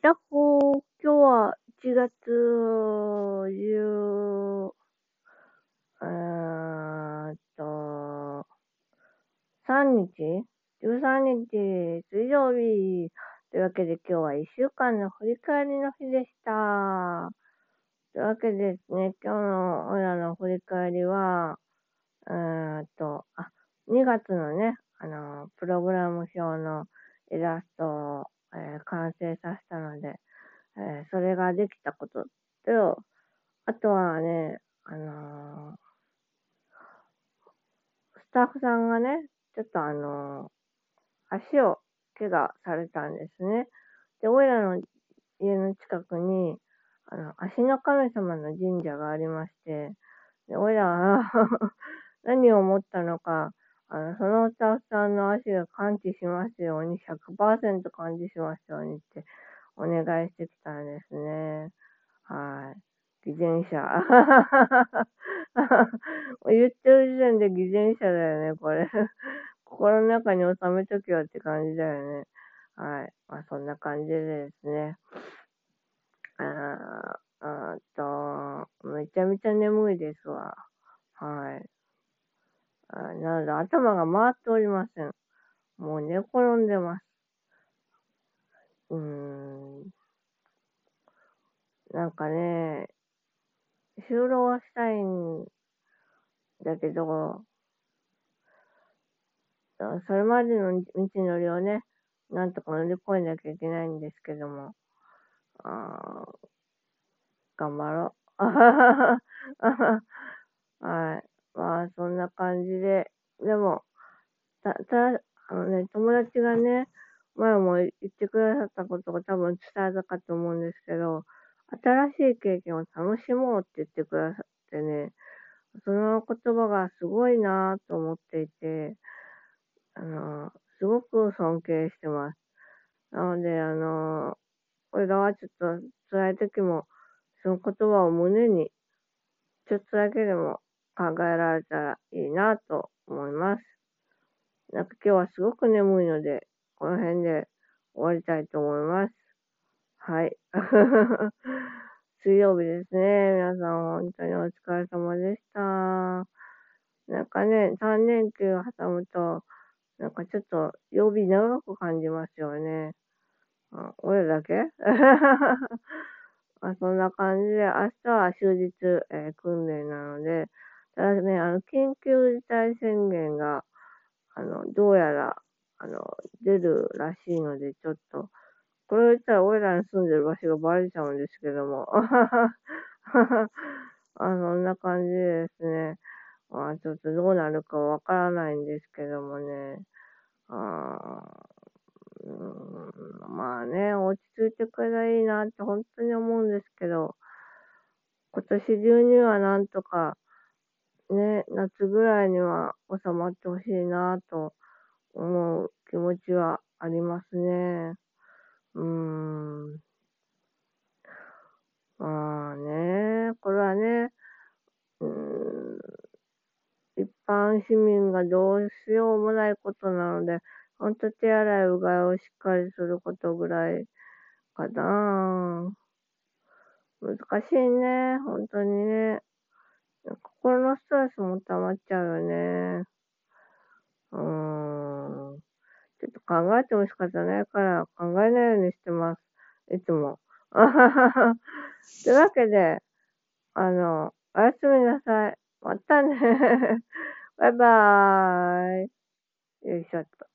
やっほー、今日は1月10と3日 ?13 日水曜日というわけで今日は1週間の振り返りの日でした。というわけでですね、今日のオラの振り返りは、えーと、あ、2月のね、あの、プログラム表のイラストを、えー完成させたので、えーそれができたことと、あとはね、あのースタッフさんがね、ちょっとあのー足を怪我されたんですね。で、おいらの家の近くに、あの、足の神様の神社がありまして、で、おいらは 何を思ったのか、あの、そのスタッフさんの足が完治しますよに、100%完治しますようにってお願いしてきたんですね。はい。偽善者。言ってる時点で偽善者だよね、これ。心の中に収めとけよって感じだよね。はい。まあ、そんな感じでですね。あーあと、めちゃめちゃ眠いですわ。はい。なので、頭が回っておりません。もう寝転んでます。うーん。なんかね、就労はしたいんだけど、それまでの道のりをね、なんとか乗り越えなきゃいけないんですけども、あ頑張ろう。はい。まあ、そんな感じで、でも、た、た、あのね、友達がね、前も言ってくださったことが多分伝えたかと思うんですけど、新しい経験を楽しもうって言ってくださってね、その言葉がすごいなぁと思っていて、あの、すごく尊敬してます。なので、あの、俺らはちょっと辛い時も、その言葉を胸に、ちょっとだけでも考えられたらいいなと思います。なんか今日はすごく眠いので、この辺で終わりたいと思います。はい。水曜日ですね。皆さん本当にお疲れ様でした。なんかね、3連休を挟むと、なんかちょっと曜日長く感じますよね。あ俺だけ？あそんな感じで、明日は終日、えー訓練なので、ただね、あの、緊急事態宣言が、あの、どうやら、あの、出るらしいので、ちょっと、これを言ったら、俺らの住んでる場所がバレちゃうんですけども。あそんな感じですね、まあ、ちょっとどうなるかわからないんですけどもね、あうんまあね、落ち着いてくれたらいいなって本当に思うんですけど、今年中にはなんとか、ね、夏ぐらいには収まってほしいなと思う気持ちはありますね。うーん。まあね、これはね、うん、一般市民がどうしようもないことなので、ほんと手洗いうがいをしっかりすることぐらいかな。難しいね、本当にね。心のストレスも溜まっちゃうよね。うーん。ちょっと考えても仕方ないから考えないようにしてます。いつも。というわけで、あの、おやすみなさい。またね。バイバーイ。よいしょっと。